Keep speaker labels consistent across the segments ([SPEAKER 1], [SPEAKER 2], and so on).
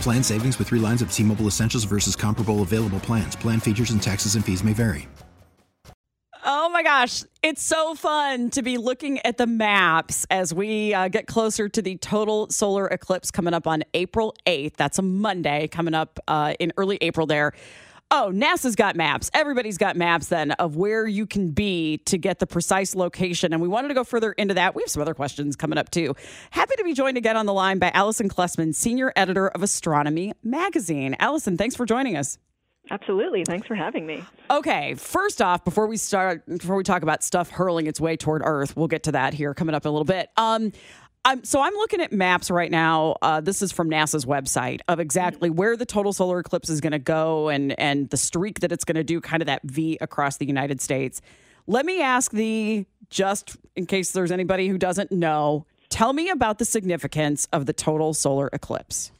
[SPEAKER 1] Plan savings with three lines of T-Mobile Essentials versus comparable available plans. Plan features and taxes and fees may vary.
[SPEAKER 2] Oh my gosh, it's so fun to be looking at the maps as we uh, get closer to the total solar eclipse coming up on April 8th. That's a Monday coming up uh, in early April there. Oh, NASA's got maps. Everybody's got maps then of where you can be to get the precise location. And we wanted to go further into that. We have some other questions coming up too. Happy to be joined again on the line by Alison Klesman, senior editor of Astronomy Magazine. Alison, thanks for joining us.
[SPEAKER 3] Absolutely. Thanks for having me.
[SPEAKER 2] Okay, first off, before we start, before we talk about stuff hurling its way toward Earth, we'll get to that here coming up in a little bit. Um, I'm, so I'm looking at maps right now. Uh, this is from NASA's website of exactly where the total solar eclipse is going to go and and the streak that it's going to do, kind of that V across the United States. Let me ask the just in case there's anybody who doesn't know. Tell me about the significance of the total solar eclipse.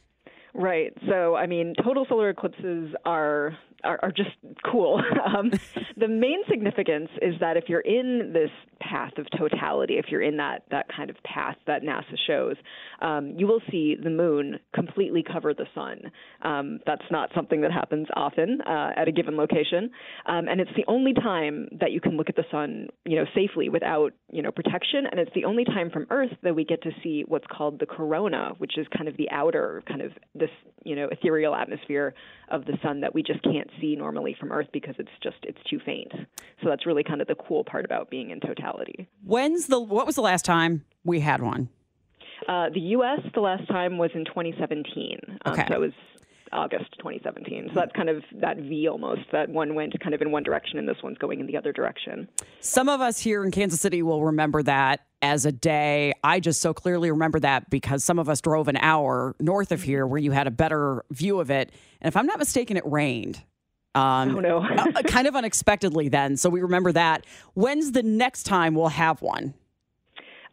[SPEAKER 3] Right. So, I mean, total solar eclipses are are, are just cool. um, the main significance is that if you're in this path of totality, if you're in that that kind of path that NASA shows, um, you will see the moon completely cover the sun. Um, that's not something that happens often uh, at a given location, um, and it's the only time that you can look at the sun, you know, safely without you know protection, and it's the only time from Earth that we get to see what's called the corona, which is kind of the outer kind of this you know ethereal atmosphere of the sun that we just can't see normally from Earth because it's just it's too faint. So that's really kind of the cool part about being in totality.
[SPEAKER 2] When's the what was the last time we had one?
[SPEAKER 3] Uh, the U.S. the last time was in 2017. Um,
[SPEAKER 2] Okay.
[SPEAKER 3] so it was August 2017. So that's kind of that V almost. That one went kind of in one direction, and this one's going in the other direction.
[SPEAKER 2] Some of us here in Kansas City will remember that as a day. I just so clearly remember that because some of us drove an hour north of here where you had a better view of it. And if I'm not mistaken, it rained. Um,
[SPEAKER 3] Oh no.
[SPEAKER 2] uh, kind of unexpectedly then. So we remember that. When's the next time we'll have one?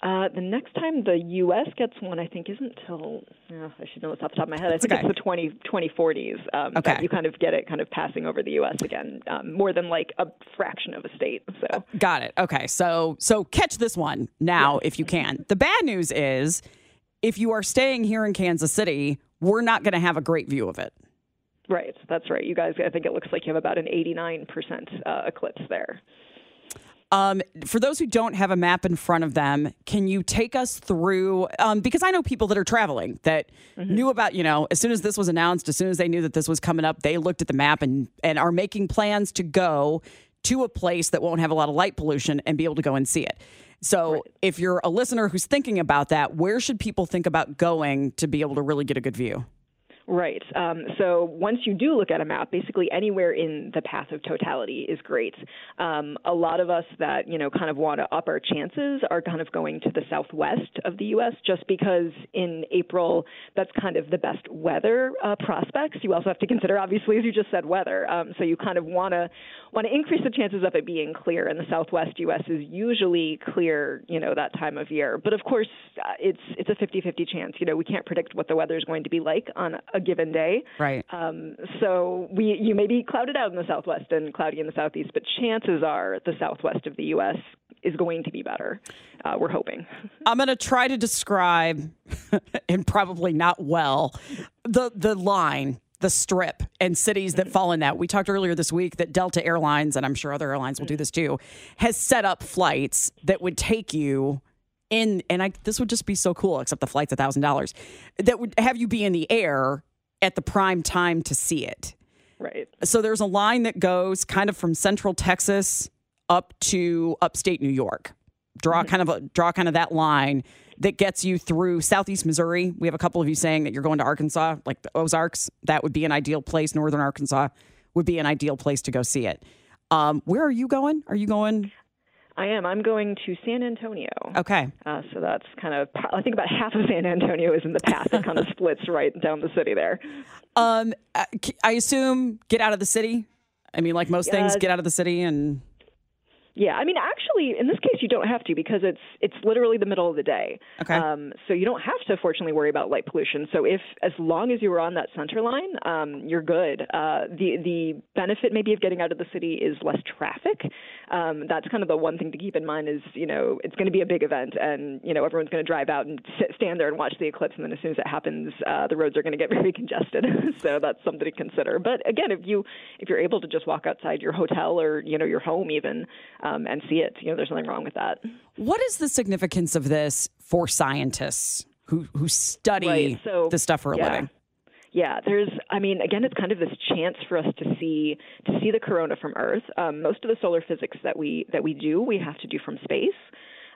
[SPEAKER 3] Uh, the next time the U.S. gets one, I think, isn't till uh, I should know this off the top of my head. I think
[SPEAKER 2] okay.
[SPEAKER 3] it's the 20, 2040s. Um,
[SPEAKER 2] Okay.
[SPEAKER 3] that you kind of get it kind of passing over the U.S. again, um, more than like a fraction of a state. So
[SPEAKER 2] Got it. Okay. So so catch this one now if you can. The bad news is if you are staying here in Kansas City, we're not going to have a great view of it.
[SPEAKER 3] Right, that's right. You guys, I think it looks like you have about an 89% uh, eclipse there.
[SPEAKER 2] Um, for those who don't have a map in front of them, can you take us through? Um, because I know people that are traveling that knew about, you know, as soon as this was announced, as soon as they knew that this was coming up, they looked at the map and and are making plans to go to a place that won't have a lot of light pollution and be able to go and see it. So, if you're a listener who's thinking about that, where should people think about going to be able to really get a good view?
[SPEAKER 3] Right. Um, so once you do look at a map, basically anywhere in the path of totality is great. Um, a lot of us that you know kind of want to up our chances are kind of going to the southwest of the U.S. just because in April that's kind of the best weather uh, prospects. You also have to consider, obviously, as you just said, weather. Um, so you kind of want to want to increase the chances of it being clear. And the southwest U.S. is usually clear, you know, that time of year. But of course, uh, it's it's a 50-50 chance. You know, we can't predict what the weather is going to be like on a given day.
[SPEAKER 2] Right.
[SPEAKER 3] Um, so we you may be clouded out in the southwest and cloudy in the southeast, but chances are the southwest of the U.S. is going to be better. Uh, we're hoping.
[SPEAKER 2] I'm going to try to describe, and probably not well, the the line, the strip, and cities that fall in that. We talked earlier this week that Delta Airlines, and I'm sure other airlines will do this too, has set up flights that would take you in, and I this would just be so cool. Except the flight's a thousand dollars. That would have you be in the air at the prime time to see it.
[SPEAKER 3] Right.
[SPEAKER 2] So there's a line that goes kind of from central Texas up to upstate New York. Draw mm-hmm. kind of a draw kind of that line that gets you through southeast Missouri. We have a couple of you saying that you're going to Arkansas, like the Ozarks. That would be an ideal place. Northern Arkansas would be an ideal place to go see it. Um, where are you going? Are you going?
[SPEAKER 3] I am. I'm going to San Antonio.
[SPEAKER 2] Okay.
[SPEAKER 3] Uh, so that's kind of, I think about half of San Antonio is in the path that kind of splits right down the city there.
[SPEAKER 2] Um, I assume get out of the city. I mean, like most things, get out of the city and
[SPEAKER 3] yeah, I mean, actually, in this case, you don't have to because it's it's literally the middle of the day.
[SPEAKER 2] Okay. Um,
[SPEAKER 3] so you don't have to, fortunately, worry about light pollution. So if as long as you were on that center line, um, you're good. Uh, the the benefit maybe of getting out of the city is less traffic. Um, that's kind of the one thing to keep in mind is you know it's going to be a big event and you know everyone's going to drive out and sit, stand there and watch the eclipse, and then as soon as it happens, uh, the roads are going to get very congested. so that's something to consider. But again, if you if you're able to just walk outside your hotel or you know your home even um, and see it. You know, there's nothing wrong with that.
[SPEAKER 2] What is the significance of this for scientists who who study right. so, this stuff for a
[SPEAKER 3] yeah.
[SPEAKER 2] living?
[SPEAKER 3] Yeah, there's. I mean, again, it's kind of this chance for us to see to see the corona from Earth. Um, most of the solar physics that we that we do, we have to do from space.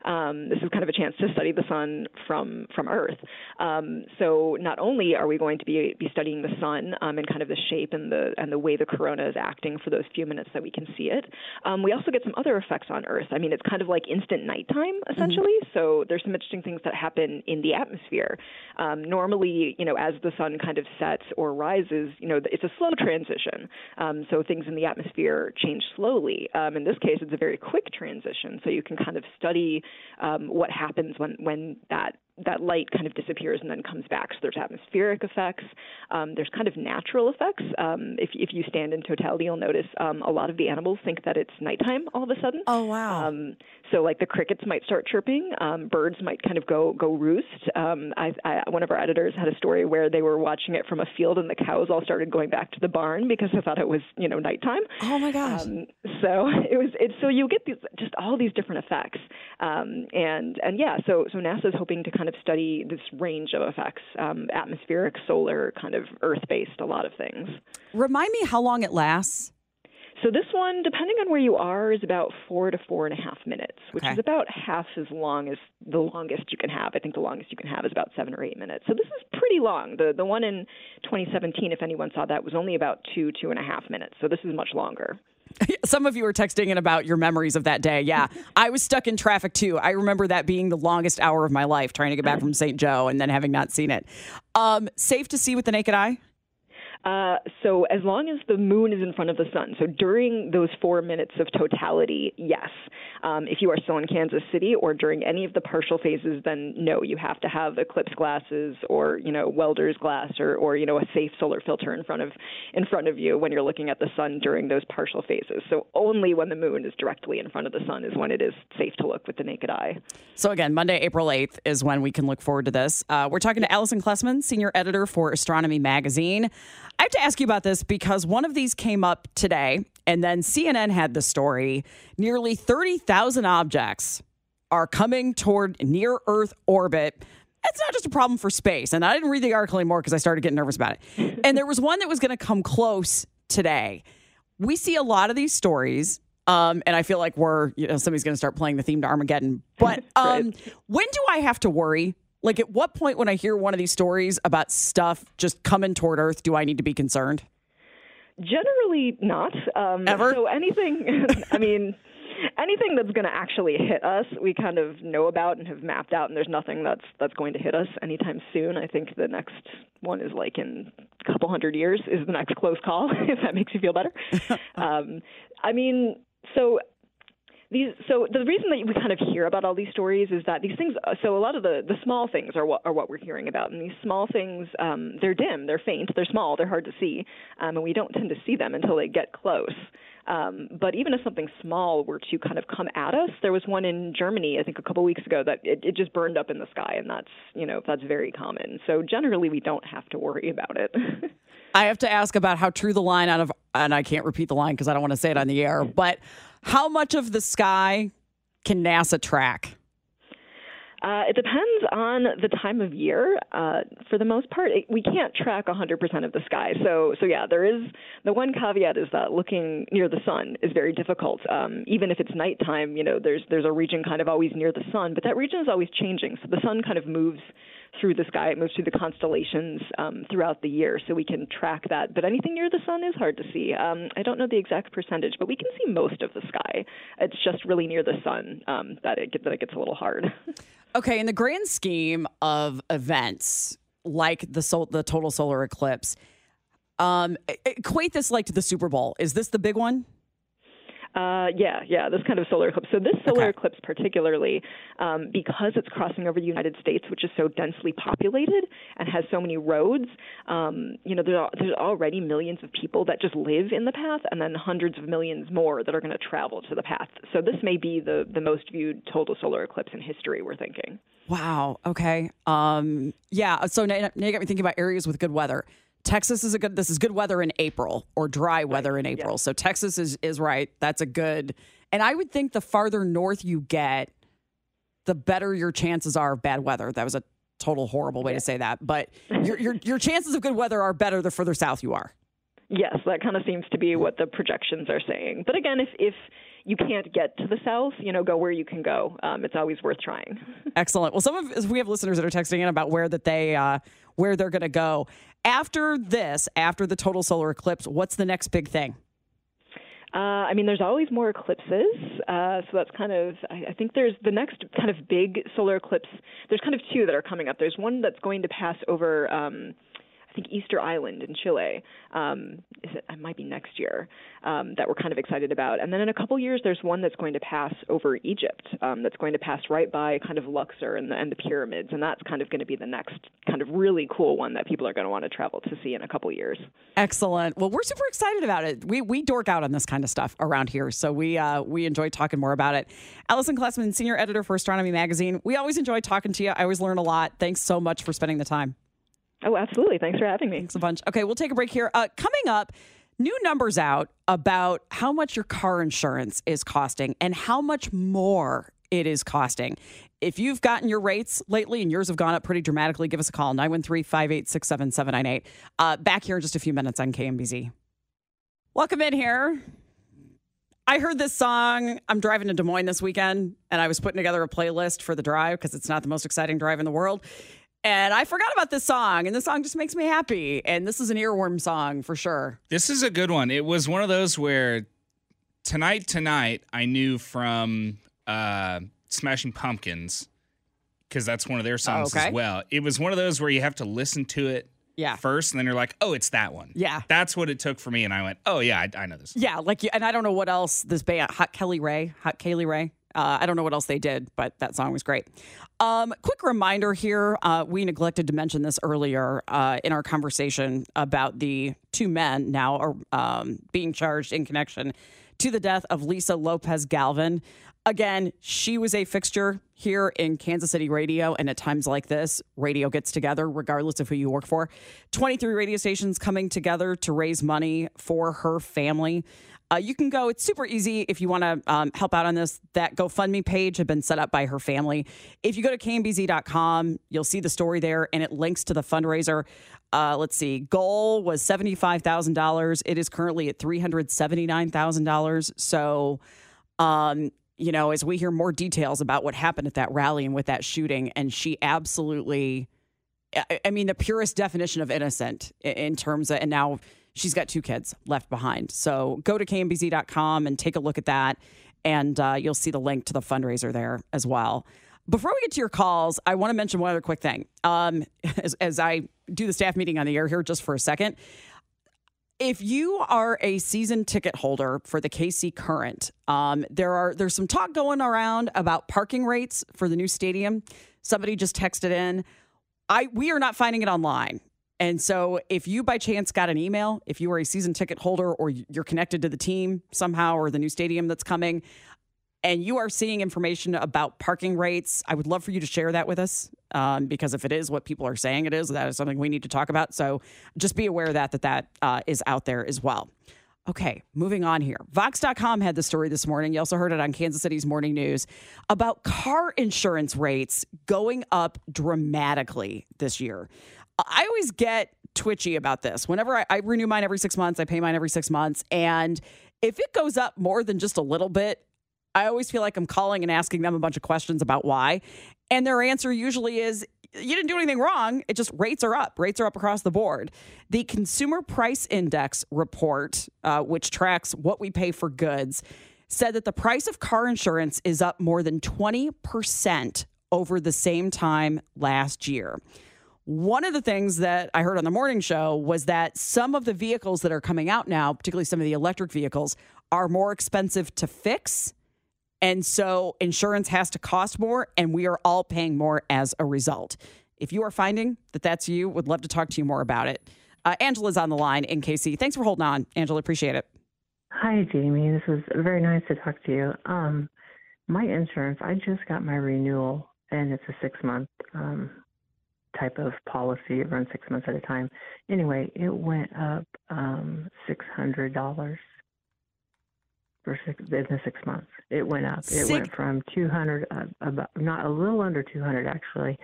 [SPEAKER 3] Um, this is kind of a chance to study the sun from from Earth. Um, so not only are we going to be be studying the sun um, and kind of the shape and the and the way the corona is acting for those few minutes that we can see it, um, we also get some other effects on Earth. I mean, it's kind of like instant nighttime essentially. Mm-hmm. So there's some interesting things that happen in the atmosphere. Um, normally, you know, as the sun kind of sets or rises, you know, it's a slow transition. Um, so things in the atmosphere change slowly. in this case, it's a very quick transition. So you can kind of study um, what happens when when that that light kind of disappears and then comes back. So there's atmospheric effects. Um, there's kind of natural effects. Um, if, if you stand in totality, you'll notice um, a lot of the animals think that it's nighttime all of a sudden.
[SPEAKER 2] Oh wow! Um,
[SPEAKER 3] so like the crickets might start chirping. Um, birds might kind of go go roost. Um, I, I, one of our editors had a story where they were watching it from a field and the cows all started going back to the barn because they thought it was you know nighttime.
[SPEAKER 2] Oh my gosh!
[SPEAKER 3] so it was. It's so you get these just all these different effects. and and yeah, so so NASA's hoping to kind kind of study this range of effects um, atmospheric, solar, kind of earth based, a lot of things.
[SPEAKER 2] Remind me how long it lasts.
[SPEAKER 3] So this one, depending on where you are, is about four to four and a half minutes, which
[SPEAKER 2] okay.
[SPEAKER 3] is about half as long as the longest you can have. I think the longest you can have is about seven or eight minutes. So this is pretty long. The the one in 2017, if anyone saw that, was only about two two and a half minutes. So this is much longer.
[SPEAKER 2] Some of you were texting in about your memories of that day. Yeah, I was stuck in traffic too. I remember that being the longest hour of my life trying to get back from St. Joe and then having not seen it. Um, safe to see with the naked eye?
[SPEAKER 3] Uh, so as long as the moon is in front of the sun, so during those four minutes of totality, yes. Um, if you are still in Kansas City or during any of the partial phases, then no, you have to have eclipse glasses or you know welder's glass or or you know a safe solar filter in front of in front of you when you're looking at the sun during those partial phases. So only when the moon is directly in front of the sun is when it is safe to look with the naked eye.
[SPEAKER 2] So again, Monday, April 8th is when we can look forward to this. Uh, we're talking to Alison Klesman, senior editor for Astronomy Magazine. I have to ask you about this because one of these came up today, and then CNN had the story. Nearly 30,000 objects are coming toward near Earth orbit. It's not just a problem for space. And I didn't read the article anymore because I started getting nervous about it. and there was one that was going to come close today. We see a lot of these stories. Um, and I feel like we're, you know, somebody's going to start playing the theme to Armageddon. But um, right. when do I have to worry like, at what point when I hear one of these stories about stuff just coming toward Earth, do I need to be concerned?
[SPEAKER 3] Generally, not. Um,
[SPEAKER 2] Ever?
[SPEAKER 3] So, anything, I mean, anything that's going to actually hit us, we kind of know about and have mapped out, and there's nothing that's that's going to hit us anytime soon. I think the next one is like in a couple hundred years is the next close call, if that makes you feel better. um, I mean, so these so the reason that we kind of hear about all these stories is that these things so a lot of the the small things are what are what we're hearing about and these small things um, they're dim they're faint they're small they're hard to see um, and we don't tend to see them until they get close um, but even if something small were to kind of come at us, there was one in Germany, I think a couple weeks ago, that it, it just burned up in the sky, and that's you know that's very common. So generally, we don't have to worry about it.
[SPEAKER 2] I have to ask about how true the line out of, and I can't repeat the line because I don't want to say it on the air, but how much of the sky can NASA track?
[SPEAKER 3] Uh, it depends on the time of year. Uh, for the most part, it, we can't track 100% of the sky. So, so yeah, there is the one caveat is that looking near the sun is very difficult. Um, even if it's nighttime, you know, there's there's a region kind of always near the sun, but that region is always changing. So the sun kind of moves through the sky. It moves through the constellations um, throughout the year, so we can track that. But anything near the sun is hard to see. Um, I don't know the exact percentage, but we can see most of the sky. It's just really near the sun um, that it that it gets a little hard.
[SPEAKER 2] Okay, in the grand scheme of events like the sol- the total solar eclipse, um, equate this like to the Super Bowl. Is this the big one?
[SPEAKER 3] Uh, yeah, yeah, this kind of solar eclipse. So this solar okay. eclipse, particularly, um, because it's crossing over the United States, which is so densely populated and has so many roads, um, you know, there there's already millions of people that just live in the path, and then hundreds of millions more that are going to travel to the path. So this may be the the most viewed total solar eclipse in history. We're thinking.
[SPEAKER 2] Wow. Okay. Um, yeah. So now, now you got me thinking about areas with good weather. Texas is a good. This is good weather in April or dry weather right. in April. Yeah. So Texas is is right. That's a good. And I would think the farther north you get, the better your chances are of bad weather. That was a total horrible way yeah. to say that, but your your your chances of good weather are better the further south you are.
[SPEAKER 3] Yes, that kind of seems to be what the projections are saying. But again, if if you can't get to the south, you know, go where you can go. Um, it's always worth trying.
[SPEAKER 2] Excellent. Well, some of us we have listeners that are texting in about where that they uh, where they're going to go after this, after the total solar eclipse. What's the next big thing?
[SPEAKER 3] Uh, I mean, there's always more eclipses, uh, so that's kind of. I, I think there's the next kind of big solar eclipse. There's kind of two that are coming up. There's one that's going to pass over. Um, I think Easter Island in Chile. Um, is it? It might be next year. Um, that we're kind of excited about. And then in a couple years, there's one that's going to pass over Egypt. Um, that's going to pass right by kind of Luxor and the, and the pyramids, and that's kind of going to be the next kind of really cool one that people are going to want to travel to see in a couple years.
[SPEAKER 2] Excellent. Well, we're super excited about it. We we dork out on this kind of stuff around here, so we uh, we enjoy talking more about it. Alison Klesman, senior editor for Astronomy Magazine. We always enjoy talking to you. I always learn a lot. Thanks so much for spending the time.
[SPEAKER 3] Oh, absolutely. Thanks for having me.
[SPEAKER 2] Thanks a bunch. Okay, we'll take a break here. Uh, coming up, new numbers out about how much your car insurance is costing and how much more it is costing. If you've gotten your rates lately and yours have gone up pretty dramatically, give us a call 913 586 7798. Uh, back here in just a few minutes on KMBZ. Welcome in here. I heard this song. I'm driving to Des Moines this weekend, and I was putting together a playlist for the drive because it's not the most exciting drive in the world. And I forgot about this song, and this song just makes me happy. And this is an earworm song for sure.
[SPEAKER 4] This is a good one. It was one of those where tonight, tonight, I knew from uh, Smashing Pumpkins because that's one of their songs oh, okay. as well. It was one of those where you have to listen to it yeah. first, and then you're like, oh, it's that one.
[SPEAKER 2] Yeah.
[SPEAKER 4] That's what it took for me. And I went, oh, yeah, I, I know this.
[SPEAKER 2] Yeah. Like, and I don't know what else this band, Hot Kelly Ray, Hot Kaylee Ray. Uh, I don't know what else they did, but that song was great. Um, quick reminder here uh, we neglected to mention this earlier uh, in our conversation about the two men now are um, being charged in connection to the death of Lisa Lopez Galvan. Again, she was a fixture here in Kansas City radio, and at times like this, radio gets together regardless of who you work for. 23 radio stations coming together to raise money for her family. Uh, you can go, it's super easy if you want to um, help out on this. That GoFundMe page had been set up by her family. If you go to kmbz.com, you'll see the story there and it links to the fundraiser. Uh, let's see, goal was $75,000. It is currently at $379,000. So, um, you know, as we hear more details about what happened at that rally and with that shooting, and she absolutely, I mean, the purest definition of innocent in terms of, and now she's got two kids left behind. So go to kmbz.com and take a look at that. And uh, you'll see the link to the fundraiser there as well. Before we get to your calls, I want to mention one other quick thing. Um, as, as I do the staff meeting on the air here just for a second, if you are a season ticket holder for the KC Current, um, there are there's some talk going around about parking rates for the new stadium. Somebody just texted in. I we are not finding it online. And so, if you by chance got an email, if you are a season ticket holder or you're connected to the team somehow or the new stadium that's coming, and you are seeing information about parking rates, I would love for you to share that with us um, because if it is what people are saying it is, that is something we need to talk about. So just be aware that that that uh, is out there as well. Okay, moving on here. Vox.com had the story this morning. You also heard it on Kansas City's morning news about car insurance rates going up dramatically this year. I always get twitchy about this. Whenever I, I, renew mine every six months, I pay mine every six months. And if it goes up more than just a little bit, I always feel like I'm calling and asking them a bunch of questions about why. And their answer usually is, you didn't do anything wrong. It just rates are up. Rates are up across the board. The Consumer Price Index report, uh, which tracks what we pay for goods, said that the price of car insurance is up more than 20% over the same time last year. One of the things that I heard on the morning show was that some of the vehicles that are coming out now, particularly some of the electric vehicles, are more expensive to fix. And so insurance has to cost more, and we are all paying more as a result. If you are finding that that's you, would love to talk to you more about it. Uh, Angela's on the line in KC. Thanks for holding on, Angela. Appreciate it.
[SPEAKER 5] Hi, Jamie. This was very nice to talk to you. Um, my insurance, I just got my renewal, and it's a six month um, type of policy. It runs six months at a time. Anyway, it went up um, six hundred dollars for six in the six months. It went up. It six. went from two hundred uh, about not a little under two hundred actually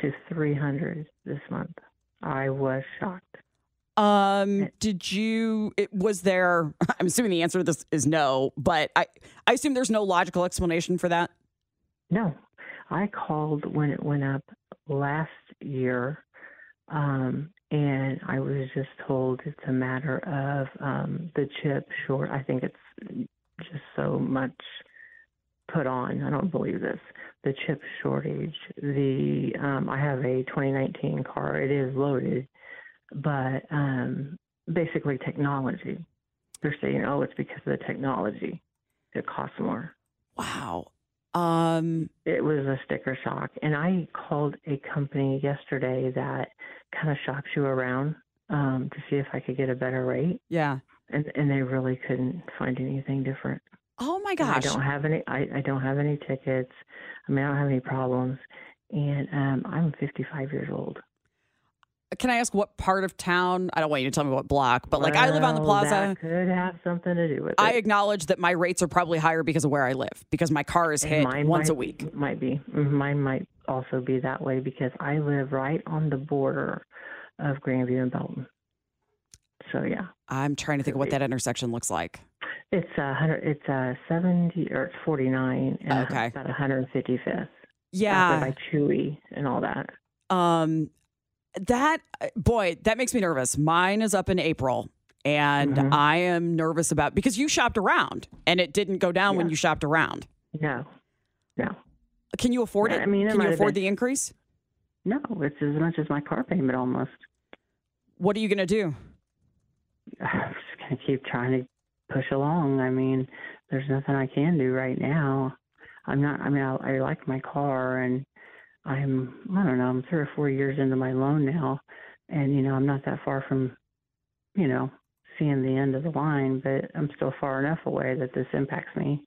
[SPEAKER 5] to three hundred this month. I was shocked.
[SPEAKER 2] Um, did you? It was there. I'm assuming the answer to this is no, but I I assume there's no logical explanation for that.
[SPEAKER 5] No, I called when it went up last year, um, and I was just told it's a matter of um, the chip short. I think it's just so much put on. I don't believe this. The chip shortage. The um, I have a 2019 car. It is loaded, but um, basically technology. They're saying, oh, it's because of the technology. It costs more.
[SPEAKER 2] Wow. Um,
[SPEAKER 5] it was a sticker shock, and I called a company yesterday that kind of shops you around um, to see if I could get a better rate.
[SPEAKER 2] Yeah,
[SPEAKER 5] and and they really couldn't find anything different.
[SPEAKER 2] Oh my gosh!
[SPEAKER 5] And I don't have any. I, I don't have any tickets. I mean, I don't have any problems, and um, I'm 55 years old
[SPEAKER 2] can I ask what part of town? I don't want you to tell me what block, but like I live on the plaza.
[SPEAKER 5] Could have something to do with it.
[SPEAKER 2] I acknowledge that my rates are probably higher because of where I live, because my car is hit once
[SPEAKER 5] might,
[SPEAKER 2] a week.
[SPEAKER 5] Might be. Mm-hmm. Mine might also be that way because I live right on the border of Grandview and Belton. So yeah.
[SPEAKER 2] I'm trying to think of what that intersection looks like.
[SPEAKER 5] It's a hundred. It's a seventy or it's forty nine. Okay. About one hundred fifty fifth.
[SPEAKER 2] Yeah.
[SPEAKER 5] By Chewy and all that.
[SPEAKER 2] Um, that boy, that makes me nervous. Mine is up in April. And mm-hmm. I am nervous about because you shopped around and it didn't go down yeah. when you shopped around.
[SPEAKER 5] No, no.
[SPEAKER 2] Can you afford it? I mean, it can you afford been... the increase?
[SPEAKER 5] No, it's as much as my car payment almost.
[SPEAKER 2] What are you going to do?
[SPEAKER 5] I'm just going to keep trying to push along. I mean, there's nothing I can do right now. I'm not. I mean, I, I like my car, and I'm I don't know, I'm three or four years into my loan now and you know, I'm not that far from, you know, seeing the end of the line, but I'm still far enough away that this impacts me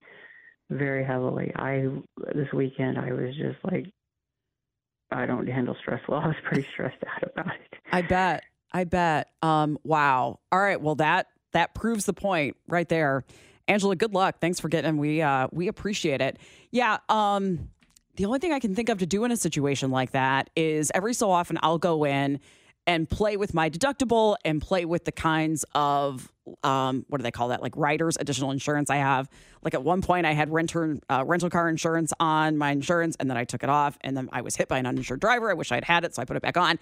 [SPEAKER 5] very heavily. I this weekend I was just like I don't handle stress well. I was pretty stressed out about it.
[SPEAKER 2] I bet. I bet. Um wow. All right, well that that proves the point right there. Angela, good luck. Thanks for getting we uh we appreciate it. Yeah, um the only thing I can think of to do in a situation like that is every so often I'll go in and play with my deductible and play with the kinds of um, what do they call that? Like riders additional insurance i have. Like at one point i had renter uh, rental car insurance on my insurance and then i took it off and then i was hit by an uninsured driver. I wish i'd had it so i put it back on.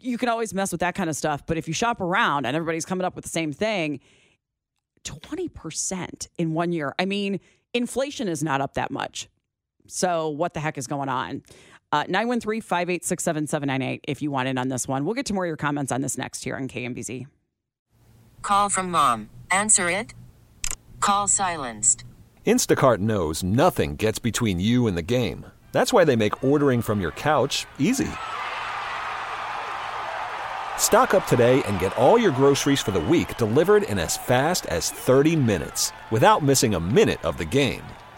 [SPEAKER 2] You can always mess with that kind of stuff but if you shop around and everybody's coming up with the same thing 20% in one year. I mean inflation is not up that much so, what the heck is going on? Uh, 913 586 7798 if you want in on this one. We'll get to more of your comments on this next here on KMBZ.
[SPEAKER 6] Call from mom. Answer it. Call silenced.
[SPEAKER 7] Instacart knows nothing gets between you and the game. That's why they make ordering from your couch easy. Stock up today and get all your groceries for the week delivered in as fast as 30 minutes without missing a minute of the game.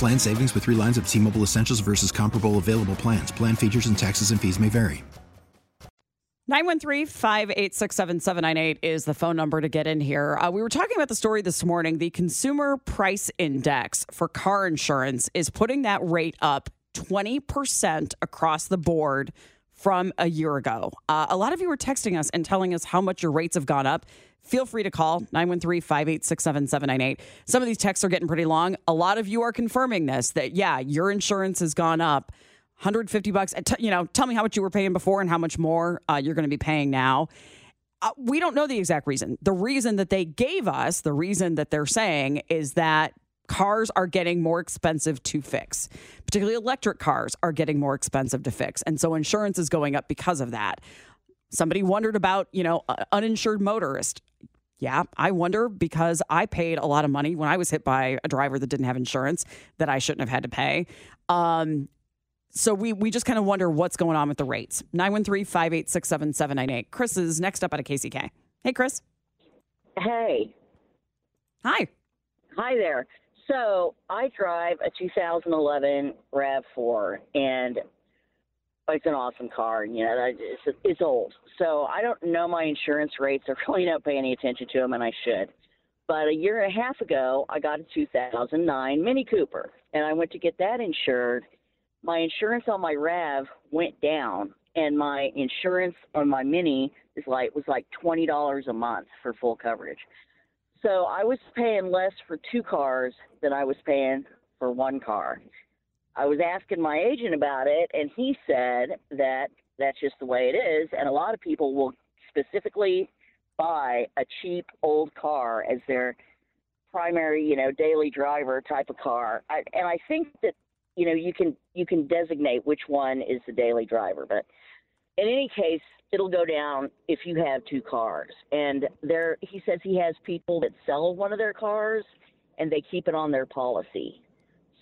[SPEAKER 1] Plan savings with 3 lines of T-Mobile Essentials versus comparable available plans. Plan features and taxes and fees may vary.
[SPEAKER 2] 913 586 7798 is the phone number to get in here. Uh, we were talking about the story this morning. The Consumer Price Index for car insurance is putting that rate up 20% across the board from a year ago. Uh, a lot of you were texting us and telling us how much your rates have gone up. Feel free to call 913 586 7798. Some of these texts are getting pretty long. A lot of you are confirming this that, yeah, your insurance has gone up. 150 bucks. you know, tell me how much you were paying before and how much more uh, you're going to be paying now. Uh, we don't know the exact reason. The reason that they gave us, the reason that they're saying is that cars are getting more expensive to fix. Particularly electric cars are getting more expensive to fix. And so insurance is going up because of that. Somebody wondered about, you know, uninsured motorist. Yeah, I wonder because I paid a lot of money when I was hit by a driver that didn't have insurance that I shouldn't have had to pay. Um, so we we just kind of wonder what's going on with the rates. 913-586-7798. Chris is next up out of KCK. Hey, Chris.
[SPEAKER 8] Hey.
[SPEAKER 2] Hi.
[SPEAKER 8] Hi there. So I drive a 2011 RAV4, and it's an awesome car. You know, it's, it's old. So I don't know my insurance rates. I really don't pay any attention to them, and I should. But a year and a half ago, I got a 2009 Mini Cooper, and I went to get that insured – my insurance on my RAV went down, and my insurance on my Mini is like was like twenty dollars a month for full coverage. So I was paying less for two cars than I was paying for one car. I was asking my agent about it, and he said that that's just the way it is, and a lot of people will specifically buy a cheap old car as their primary, you know, daily driver type of car. I, and I think that you know you can you can designate which one is the daily driver but in any case it'll go down if you have two cars and there he says he has people that sell one of their cars and they keep it on their policy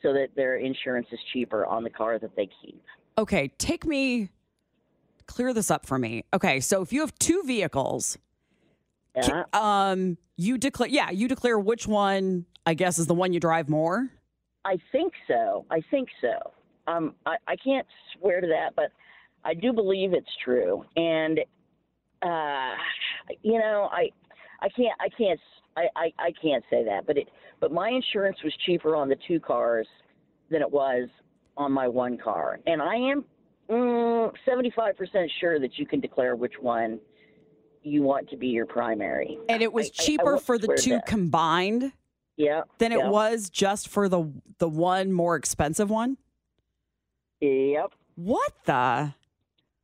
[SPEAKER 8] so that their insurance is cheaper on the car that they keep
[SPEAKER 2] okay take me clear this up for me okay so if you have two vehicles
[SPEAKER 8] yeah.
[SPEAKER 2] um you declare yeah you declare which one i guess is the one you drive more
[SPEAKER 8] I think so. I think so. Um, I, I can't swear to that, but I do believe it's true. And uh, you know, I I can't I can't I, I, I can't say that, but it but my insurance was cheaper on the two cars than it was on my one car, and I am mm, seventy five percent sure that you can declare which one you want to be your primary.
[SPEAKER 2] And it was
[SPEAKER 8] I,
[SPEAKER 2] cheaper
[SPEAKER 8] I,
[SPEAKER 2] for the two combined
[SPEAKER 8] yeah.
[SPEAKER 2] than
[SPEAKER 8] yeah.
[SPEAKER 2] it was just for the the one more expensive one?
[SPEAKER 8] Yep.
[SPEAKER 2] What the?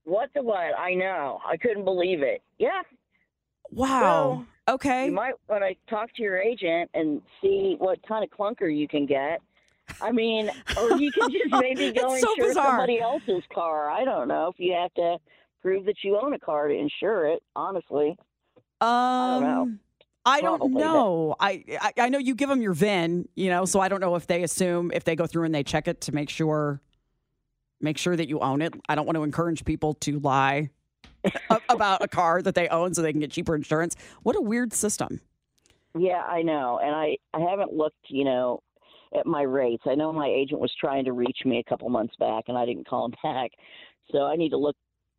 [SPEAKER 8] What the what? I know. I couldn't believe it. Yeah.
[SPEAKER 2] Wow.
[SPEAKER 8] So
[SPEAKER 2] okay.
[SPEAKER 8] You might want to talk to your agent and see what kind of clunker you can get. I mean, or you can just maybe go
[SPEAKER 2] so
[SPEAKER 8] insure
[SPEAKER 2] bizarre.
[SPEAKER 8] somebody else's car. I don't know if you have to prove that you own a car to insure it. Honestly,
[SPEAKER 2] um,
[SPEAKER 8] I don't know.
[SPEAKER 2] I don't
[SPEAKER 8] Probably, but-
[SPEAKER 2] know. I, I I know you give them your VIN, you know, so I don't know if they assume if they go through and they check it to make sure make sure that you own it. I don't want to encourage people to lie about a car that they own so they can get cheaper insurance. What a weird system.
[SPEAKER 8] Yeah, I know, and I I haven't looked, you know, at my rates. I know my agent was trying to reach me a couple months back, and I didn't call him back. So I need to look,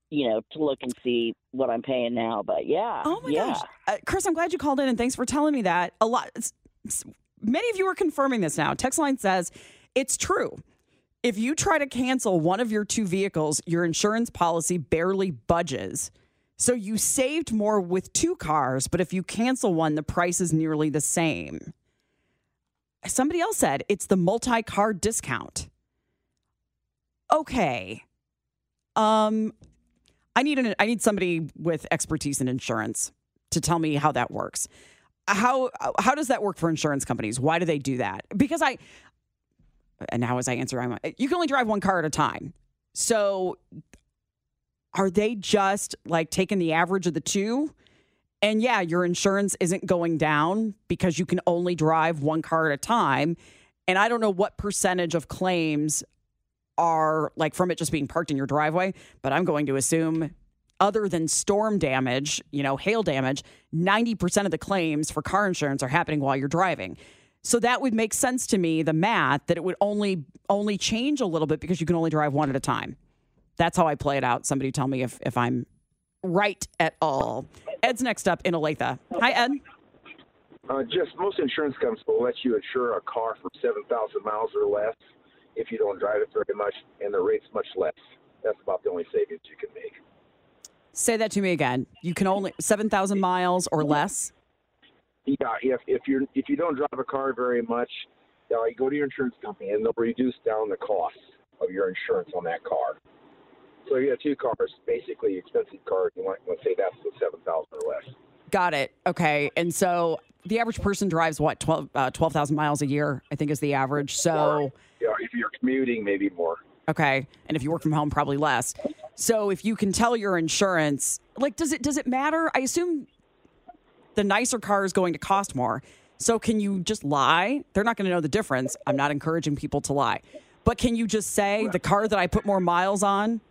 [SPEAKER 8] you know, to look and see what I'm paying now. But yeah,
[SPEAKER 2] Oh my
[SPEAKER 8] yeah.
[SPEAKER 2] gosh. Uh, Chris, I'm glad you called in and thanks for telling me that. A lot many of you are confirming this now. Text line says it's true. If you try to cancel one of your two vehicles, your insurance policy barely budges. So you saved more with two cars, but if you cancel one, the price is nearly the same. Somebody else said it's the multi-car discount. Okay. Um I need an I need somebody with expertise in insurance to tell me how that works. How how does that work for insurance companies? Why do they do that? Because I and now as I answer, I'm you can only drive one car at a time. So are they just like taking the average of the two? And yeah, your insurance isn't going down because you can only drive one car at a time. And I don't know what percentage of claims are like from it just being parked in your driveway, but I'm going to assume other than storm damage, you know, hail damage, 90% of the claims for car insurance are happening while you're driving. So that would make sense to me, the math, that it would only only change a little bit because you can only drive one at a time. That's how I play it out. Somebody tell me if, if I'm right at all. Ed's next up in Olathe. Hi, Ed.
[SPEAKER 9] Uh, just most insurance companies will let you insure a car for 7,000 miles or less if you don't drive it very much, and the rate's much less. That's about the only savings you can make.
[SPEAKER 2] Say that to me again. You can only 7,000 miles or less?
[SPEAKER 9] Yeah, if, if, you're, if you don't drive a car very much, uh, you go to your insurance company and they'll reduce down the cost of your insurance on that car. So you have two cars, basically expensive cars. You want to say that's the seven thousand or less.
[SPEAKER 2] Got it. Okay, and so the average person drives what 12 uh, 12,000 miles a year, I think is the average. So
[SPEAKER 9] yeah, if you're commuting, maybe more.
[SPEAKER 2] Okay, and if you work from home, probably less. So if you can tell your insurance, like, does it does it matter? I assume the nicer car is going to cost more. So can you just lie? They're not going to know the difference. I'm not encouraging people to lie. But can you just say the car that I put more miles on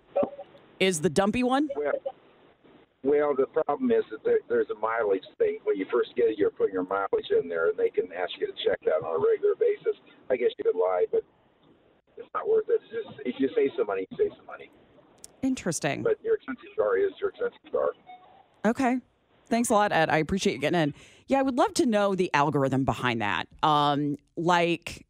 [SPEAKER 2] is the dumpy one?
[SPEAKER 9] Well, well the problem is that there, there's a mileage thing. When you first get it, you're putting your mileage in there, and they can ask you to check that on a regular basis. I guess you could lie, but it's not worth it. It's just, if you save some money, you save some money.
[SPEAKER 2] Interesting.
[SPEAKER 9] But your expensive car is your expensive car.
[SPEAKER 2] Okay. Thanks a lot, Ed. I appreciate you getting in. Yeah, I would love to know the algorithm behind that. Um, like,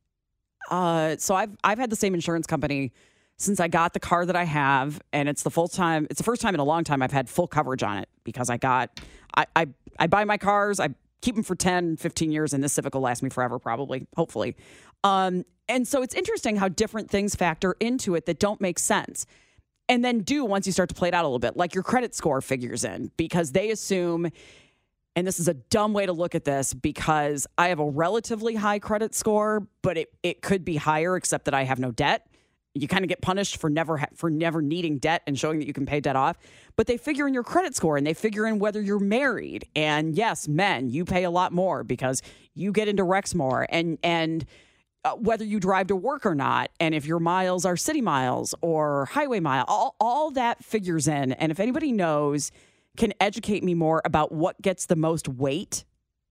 [SPEAKER 2] uh, so I've I've had the same insurance company since I got the car that I have, and it's the full time. It's the first time in a long time I've had full coverage on it because I got I I, I buy my cars. I keep them for 10, 15 years, and this Civic will last me forever, probably, hopefully. Um, and so it's interesting how different things factor into it that don't make sense and then do once you start to play it out a little bit, like your credit score figures in because they assume, and this is a dumb way to look at this because I have a relatively high credit score, but it, it could be higher except that I have no debt. You kind of get punished for never ha- for never needing debt and showing that you can pay debt off. But they figure in your credit score and they figure in whether you're married. And yes, men, you pay a lot more because you get into wrecks more. And and uh, whether you drive to work or not, and if your miles are city miles or highway mile, all, all that figures in. And if anybody knows, can educate me more about what gets the most weight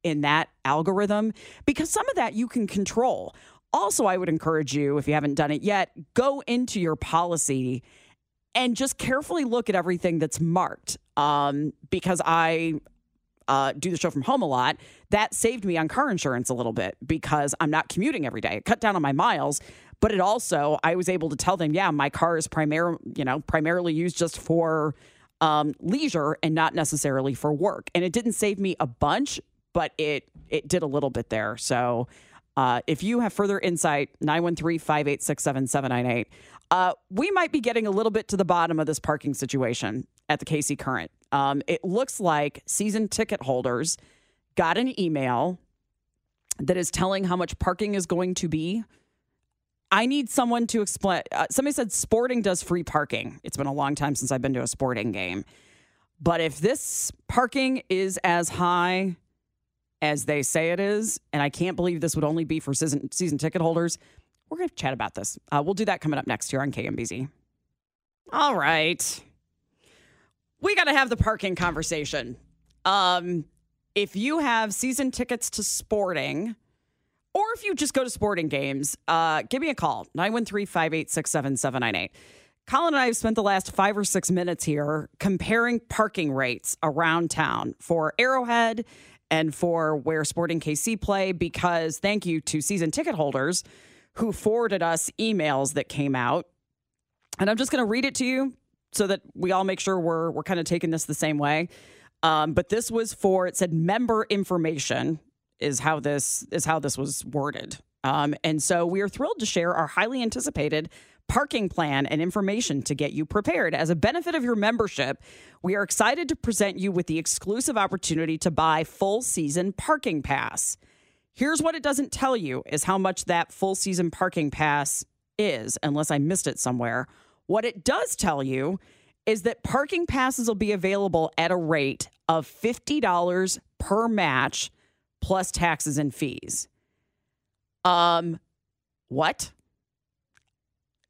[SPEAKER 2] in that algorithm, because some of that you can control. Also, I would encourage you, if you haven't done it yet, go into your policy and just carefully look at everything that's marked. Um, because I uh, do the show from home a lot, that saved me on car insurance a little bit because I'm not commuting every day. It cut down on my miles, but it also I was able to tell them, yeah, my car is primary, you know, primarily used just for um, leisure and not necessarily for work. And it didn't save me a bunch, but it it did a little bit there. So. Uh, if you have further insight, 913 586 7798. Uh, we might be getting a little bit to the bottom of this parking situation at the KC Current. Um, it looks like season ticket holders got an email that is telling how much parking is going to be. I need someone to explain. Uh, somebody said sporting does free parking. It's been a long time since I've been to a sporting game. But if this parking is as high as they say it is, and I can't believe this would only be for season, season ticket holders, we're going to chat about this. Uh, we'll do that coming up next here on KMBZ. All right. We got to have the parking conversation. Um, if you have season tickets to sporting, or if you just go to sporting games, uh, give me a call 913 586 7798. Colin and I have spent the last five or six minutes here comparing parking rates around town for Arrowhead and for where Sporting KC play because thank you to season ticket holders who forwarded us emails that came out. And I'm just going to read it to you so that we all make sure we're we're kind of taking this the same way. Um, but this was for it said member information is how this is how this was worded. Um, and so we are thrilled to share our highly anticipated parking plan and information to get you prepared. As a benefit of your membership, we are excited to present you with the exclusive opportunity to buy full season parking pass. Here's what it doesn't tell you is how much that full season parking pass is, unless I missed it somewhere. What it does tell you is that parking passes will be available at a rate of $50 per match plus taxes and fees. Um, what?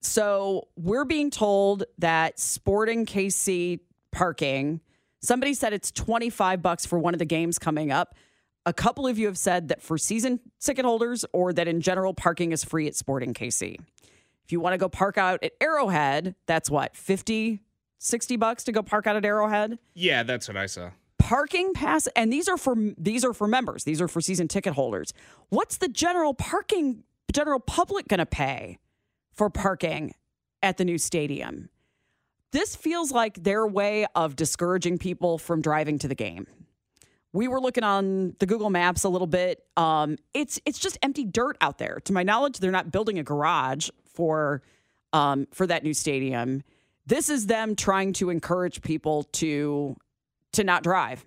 [SPEAKER 2] So we're being told that Sporting KC parking, somebody said it's 25 bucks for one of the games coming up. A couple of you have said that for season ticket holders or that in general parking is free at Sporting KC. If you want to go park out at Arrowhead, that's what, 50, 60 bucks to go park out at Arrowhead?
[SPEAKER 4] Yeah, that's what I saw.
[SPEAKER 2] Parking pass and these are for these are for members. These are for season ticket holders. What's the general parking general public going to pay for parking at the new stadium? This feels like their way of discouraging people from driving to the game. We were looking on the Google Maps a little bit. Um, it's it's just empty dirt out there. To my knowledge, they're not building a garage for um, for that new stadium. This is them trying to encourage people to to not drive,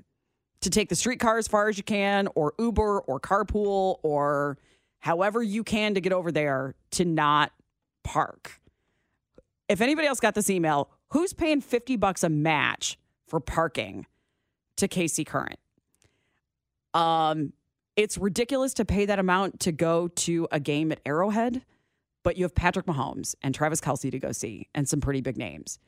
[SPEAKER 2] to take the streetcar as far as you can, or Uber, or carpool, or however you can to get over there to not park. If anybody else got this email, who's paying 50 bucks a match for parking to KC Current? Um, it's ridiculous to pay that amount to go to a game at Arrowhead but you have Patrick Mahomes and Travis Kelce to go see and some pretty big names.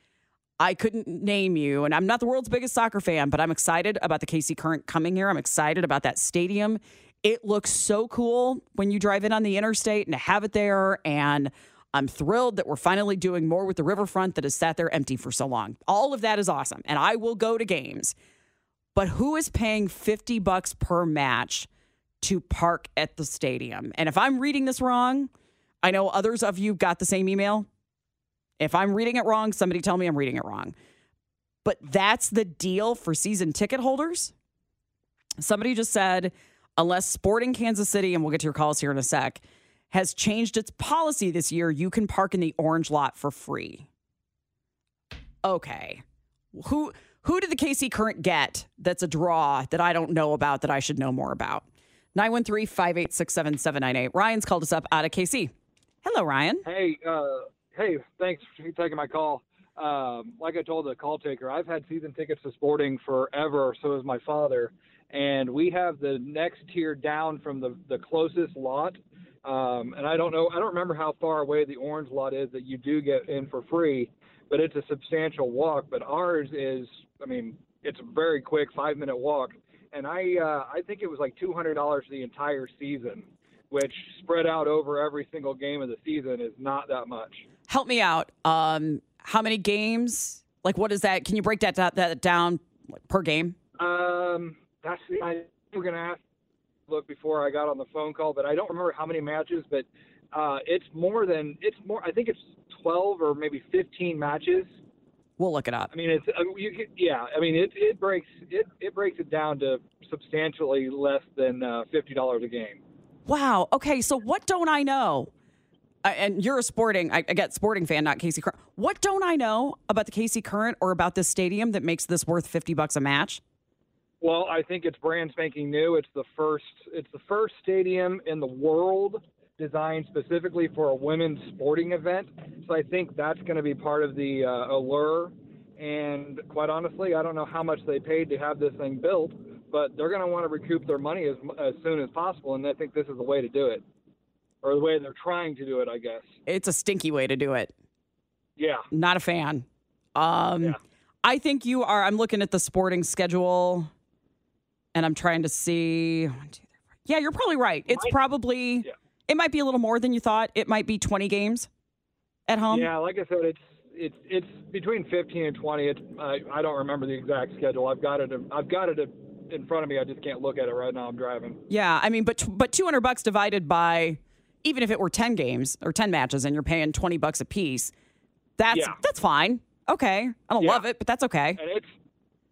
[SPEAKER 2] I couldn't name you, and I'm not the world's biggest soccer fan, but I'm excited about the KC Current coming here. I'm excited about that stadium. It looks so cool when you drive in on the interstate and to have it there. And I'm thrilled that we're finally doing more with the riverfront that has sat there empty for so long. All of that is awesome. And I will go to games. But who is paying 50 bucks per match to park at the stadium? And if I'm reading this wrong, I know others of you got the same email. If I'm reading it wrong, somebody tell me I'm reading it wrong. But that's the deal for season ticket holders. Somebody just said, unless Sporting Kansas City, and we'll get to your calls here in a sec, has changed its policy this year, you can park in the orange lot for free. Okay. Who who did the KC Current get that's a draw that I don't know about that I should know more about? 913 586 7798. Ryan's called us up out of KC. Hello, Ryan.
[SPEAKER 10] Hey, uh, hey, thanks for taking my call. Um, like I told the call taker, I've had season tickets to Sporting forever. So has my father, and we have the next tier down from the the closest lot. Um, and I don't know, I don't remember how far away the orange lot is that you do get in for free, but it's a substantial walk. But ours is, I mean, it's a very quick five minute walk, and I uh, I think it was like two hundred dollars the entire season which spread out over every single game of the season is not that much.
[SPEAKER 2] Help me out. Um, how many games? Like, what is that? Can you break that, that, that down per game?
[SPEAKER 10] Um, that's I we're gonna ask look before I got on the phone call, but I don't remember how many matches. But uh, it's more than it's more. I think it's twelve or maybe fifteen matches.
[SPEAKER 2] We'll look it up.
[SPEAKER 10] I mean, it's uh, you can, yeah. I mean, it it breaks it it breaks it down to substantially less than uh, fifty dollars a game.
[SPEAKER 2] Wow. Okay. So what don't I know? And you're a sporting, I, I get sporting fan, not KC Current. What don't I know about the KC Current or about this stadium that makes this worth 50 bucks a match?
[SPEAKER 10] Well, I think it's brand spanking new. It's the first, it's the first stadium in the world designed specifically for a women's sporting event. So I think that's going to be part of the uh, allure. And quite honestly, I don't know how much they paid to have this thing built, but they're going to want to recoup their money as as soon as possible, and I think this is the way to do it, or the way they're trying to do it, I guess.
[SPEAKER 2] It's a stinky way to do it.
[SPEAKER 10] Yeah,
[SPEAKER 2] not a fan. Um, yeah. I think you are. I'm looking at the sporting schedule, and I'm trying to see. Yeah, you're probably right. It's might, probably. Yeah. It might be a little more than you thought. It might be 20 games at home.
[SPEAKER 10] Yeah, like I said, it's it's it's between 15 and 20. It's I, I don't remember the exact schedule. I've got it. I've got it in front of me. I just can't look at it right now. I'm driving.
[SPEAKER 2] Yeah, I mean, but but 200 bucks divided by even if it were 10 games or 10 matches and you're paying 20 bucks a piece, that's yeah. that's fine. Okay, I don't yeah. love it, but that's okay.
[SPEAKER 10] And it's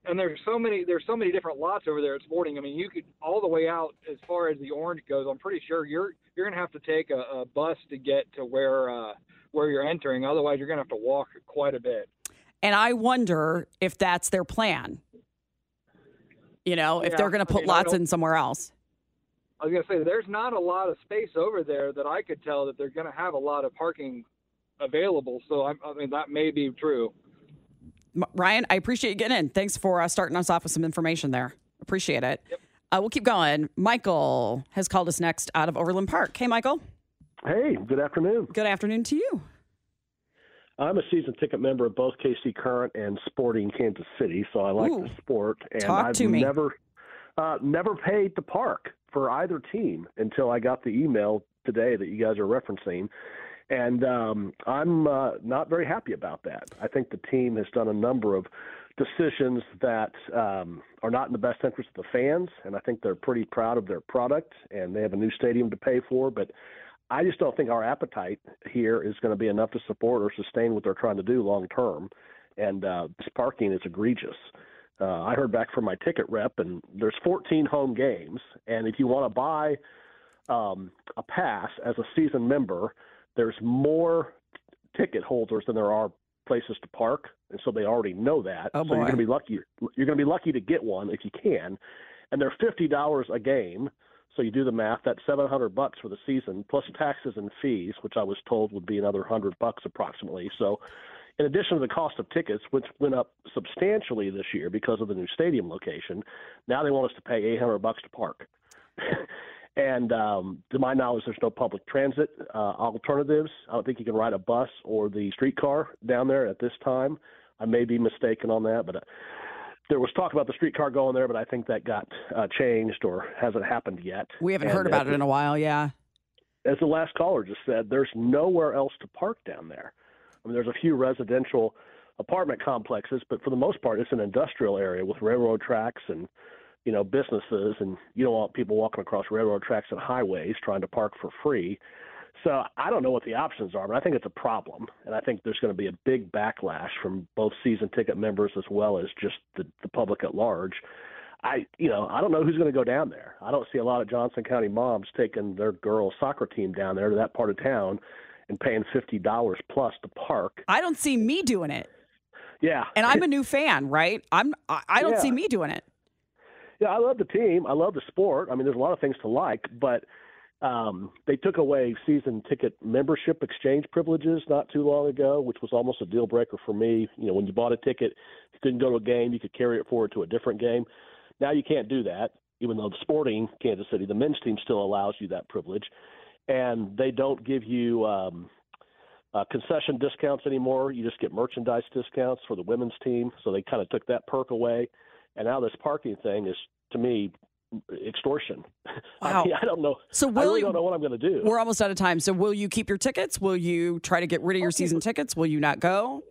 [SPEAKER 10] and there's so many there's so many different lots over there at Sporting. I mean, you could all the way out as far as the orange goes. I'm pretty sure you're you're gonna have to take a, a bus to get to where uh, where you're entering. Otherwise, you're gonna have to walk quite a bit.
[SPEAKER 2] And I wonder if that's their plan you know, if they're going to put I mean, lots in somewhere else.
[SPEAKER 10] I was going to say, there's not a lot of space over there that I could tell that they're going to have a lot of parking available. So I, I mean, that may be true.
[SPEAKER 2] Ryan, I appreciate you getting in. Thanks for uh, starting us off with some information there. Appreciate it. Yep. Uh, we'll keep going. Michael has called us next out of Overland Park. Hey, Michael.
[SPEAKER 11] Hey, good afternoon.
[SPEAKER 2] Good afternoon to you.
[SPEAKER 11] I'm a season ticket member of both KC Current and Sporting Kansas City, so I like Ooh, the sport. And
[SPEAKER 2] talk
[SPEAKER 11] I've
[SPEAKER 2] to me.
[SPEAKER 11] never uh, never paid to park for either team until I got the email today that you guys are referencing. And um, I'm uh, not very happy about that. I think the team has done a number of decisions that um, are not in the best interest of the fans, and I think they're pretty proud of their product, and they have a new stadium to pay for. But I just don't think our appetite here is going to be enough to support or sustain what they're trying to do long term. And uh, this parking is egregious. Uh, I heard back from my ticket rep, and there's 14 home games, and if you want to buy um, a pass as a season member, there's more ticket holders than there are places to park, and so they already know that.
[SPEAKER 2] Oh,
[SPEAKER 11] so you're going to be lucky. You're going to be lucky to get one if you can, and they're fifty dollars a game. So you do the math. That's seven hundred bucks for the season, plus taxes and fees, which I was told would be another hundred bucks approximately. So, in addition to the cost of tickets, which went up substantially this year because of the new stadium location, now they want us to pay eight hundred bucks to park. And um, to my knowledge, there's no public transit uh, alternatives. I don't think you can ride a bus or the streetcar down there at this time. I may be mistaken on that, but uh, there was talk about the streetcar going there, but I think that got uh, changed or hasn't happened yet.
[SPEAKER 2] We haven't
[SPEAKER 11] and
[SPEAKER 2] heard about it in a while, yeah.
[SPEAKER 11] As the last caller just said, there's nowhere else to park down there. I mean, there's a few residential apartment complexes, but for the most part, it's an industrial area with railroad tracks and you know, businesses, and you don't want people walking across railroad tracks and highways trying to park for free. So I don't know what the options are, but I think it's a problem, and I think there's going to be a big backlash from both season ticket members as well as just the, the public at large. I, you know, I don't know who's going to go down there. I don't see a lot of Johnson County moms taking their girls' soccer team down there to that part of town and paying fifty dollars plus to park.
[SPEAKER 2] I don't see me doing it.
[SPEAKER 11] Yeah,
[SPEAKER 2] and I'm a new fan, right? I'm. I, I don't
[SPEAKER 11] yeah.
[SPEAKER 2] see me doing it.
[SPEAKER 11] Yeah, I love the team. I love the sport. I mean, there's a lot of things to like, but um, they took away season ticket membership exchange privileges not too long ago, which was almost a deal breaker for me. You know, when you bought a ticket, you couldn't go to a game, you could carry it forward to a different game. Now you can't do that, even though the Sporting Kansas City, the men's team, still allows you that privilege, and they don't give you. Um, uh, concession discounts anymore. You just get merchandise discounts for the women's team. So they kind of took that perk away. And now this parking thing is, to me, extortion.
[SPEAKER 2] Wow.
[SPEAKER 11] I, mean, I don't know.
[SPEAKER 2] So will
[SPEAKER 11] I really
[SPEAKER 2] you,
[SPEAKER 11] don't know what I'm going to do.
[SPEAKER 2] We're almost out of time. So will you keep your tickets? Will you try to get rid of your season tickets? Will you not go?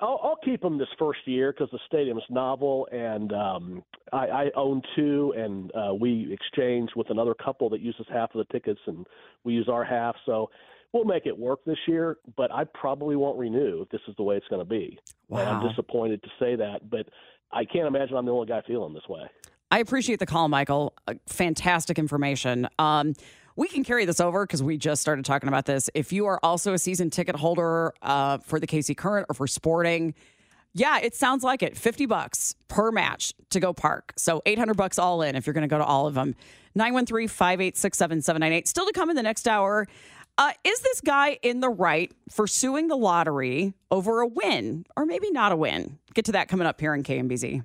[SPEAKER 11] I'll, I'll keep them this first year because the stadium's novel, and um, I, I own two, and uh, we exchange with another couple that uses half of the tickets, and we use our half. So we'll make it work this year, but I probably won't renew if this is the way it's going to be.
[SPEAKER 2] Wow.
[SPEAKER 11] And I'm disappointed to say that, but I can't imagine I'm the only guy feeling this way.
[SPEAKER 2] I appreciate the call, Michael. Uh, fantastic information. Um, we can carry this over because we just started talking about this. If you are also a season ticket holder uh, for the KC Current or for Sporting, yeah, it sounds like it. 50 bucks per match to go park. So 800 bucks all in if you're going to go to all of them. 913 586 7798. Still to come in the next hour. Uh, is this guy in the right for suing the lottery over a win or maybe not a win? Get to that coming up here in KMBZ.